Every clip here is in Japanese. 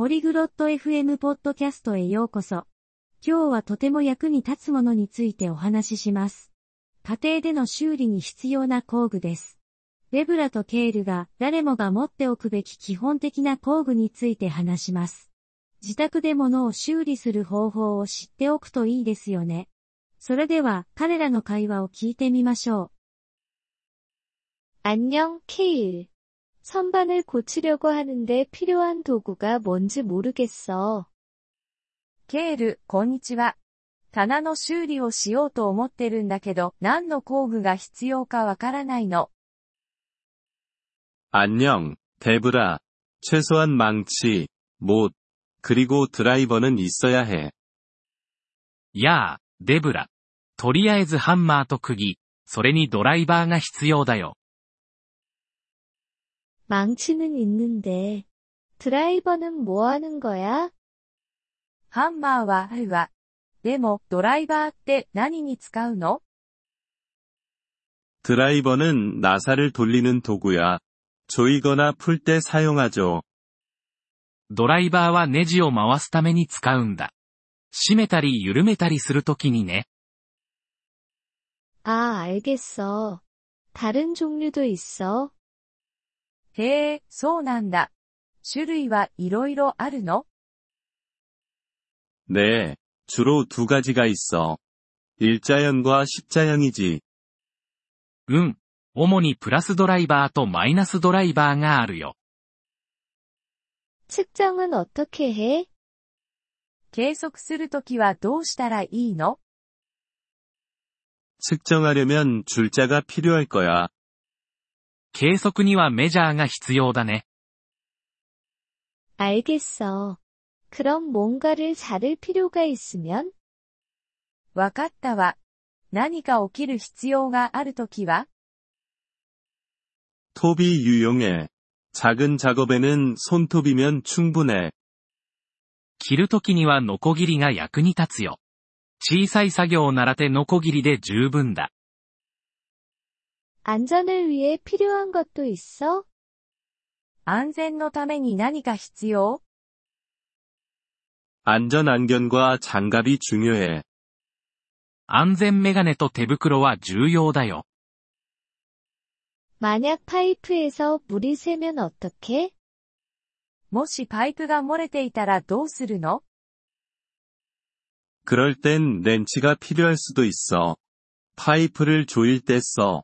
ポリグロット FM ポッドキャストへようこそ。今日はとても役に立つものについてお話しします。家庭での修理に必要な工具です。レブラとケールが誰もが持っておくべき基本的な工具について話します。自宅で物を修理する方法を知っておくといいですよね。それでは彼らの会話を聞いてみましょう。안녕ケール。 선반을 고치려고 하는데 필요한 도구가 뭔지 모르겠어. ケール、こんにちは。棚の修理をしようと思ってるんだけど、何の工具が必要かわからないの。안녕、デブラ。 최소한 망치, 못, 그리고 드라이버는 있어야 해. やあ、デブラ。とりあえずハンマーと釘、それにドライバーが必要だよ。 망치는 있는데 드라이버는 뭐 하는 거야? ハンマーはあるわ。でも、ドライバーって何に使うの 드라이버는 나사를 돌리는 도구야. 조이거나 풀 때 사용하죠. ドライバーはネジを回すために使うんだ。締めたり緩めたりするときにね。 아, 알겠어. 다른 종류도 있어? へえ、そうなんだ。種類はいろいろあるの네 주로두가지가있어일자형과십자형이지うん。主にプラスドライバーとマイナスドライバーがあるよ。측정은어떻게 해? 計測するときはどうしたらいいの측정하려면줄자가필요할거야 計測にはメジャーが必要だね。알겠어그럼뭔가를자를필요가있으면わかったわ。何か起きる必要があるときは톱이유용해작은작업에는손톱이면충분해切るときにはノコギリが役に立つよ。小さい作業ならてノコギリで十分だ。 안전을 위해 필요한 것도 있어? 安全のために何か必要 안전 안경과 장갑이 중요해. 安全メガネと手袋は重要だよ。 만약 파이프에서 물이 새면 어떡해? もしパイプが漏れていたらどうするの 그럴 땐 렌치가 필요할 수도 있어. 파이프를 조일 때 써.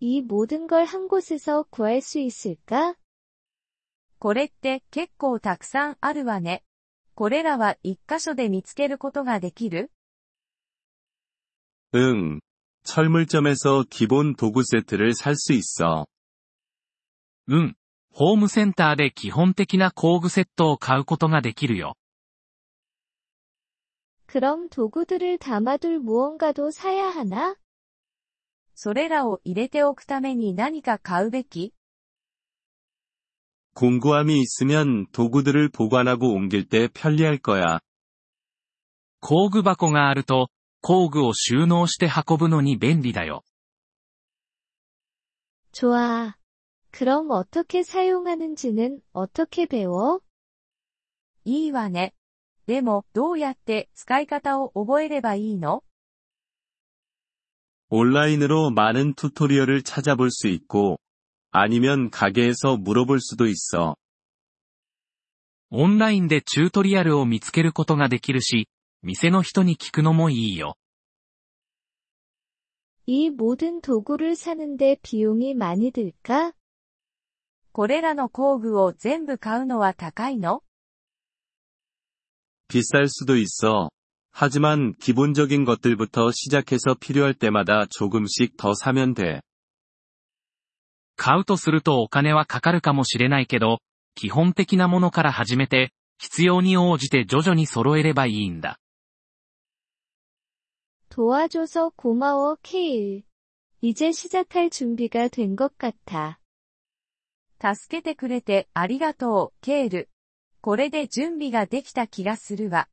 이모든걸한곳에서구할수있을까これって結構たくさんあるわね。これらは一箇所で見つけることができる응철물점에서기본도구세트를살수있어うん。ホームセンターで基本的な工具セットを買うことができるよ。그럼도구들을담아둘무언가도사야하나 それらを入れておくために何か買うべき공구함이있으면도구들을보관하고옮길때편리할거야工具箱があると、工具を収納して運ぶのに便利だよ。좋아그럼어떻게사용하는지는어떻게배워いいわね。でも、どうやって使い方を覚えればいいの 온라인으로 많은 튜토리얼을 찾아볼 수 있고, 아니면 가게에서 물어볼 수도 있어. オンラインでチュートリアルを見つけることができるし、店の人に聞くのもいいよ。이 모든 도구를 사는데 비용이 많이 들까? これらの工具を全部買うのは高いの 비쌀 수도 있어. 하지만 기본적인 것들부터 시작해서 필요할 때마다 조금씩 더 사면 돼. 買うとするとお金はかかるかもしれないけど、基本的なものから始めて、 必要に応じて徐々に揃えればいいんだ。 도와줘서 고마워, 케일. 이제 시작할 준비가 된 것 같아. 助けてくれてありがとう、ケール。これで準備ができた気がするわ。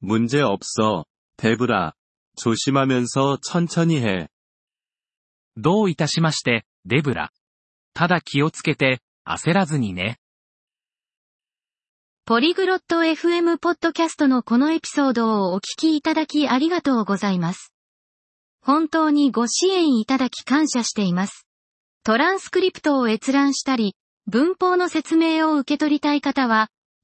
문제 없어. 데브라. 조심하면서 천천히 해. どういたしまして、デブラ。ただ気をつけて、焦らずにね。ポリグロット FM ポッドキャストのこのエピソードをお聞きいただきありがとうございます。本当にご支援いただき感謝しています。トランスクリプトを閲覧したり、文法の説明を受け取りたい方は、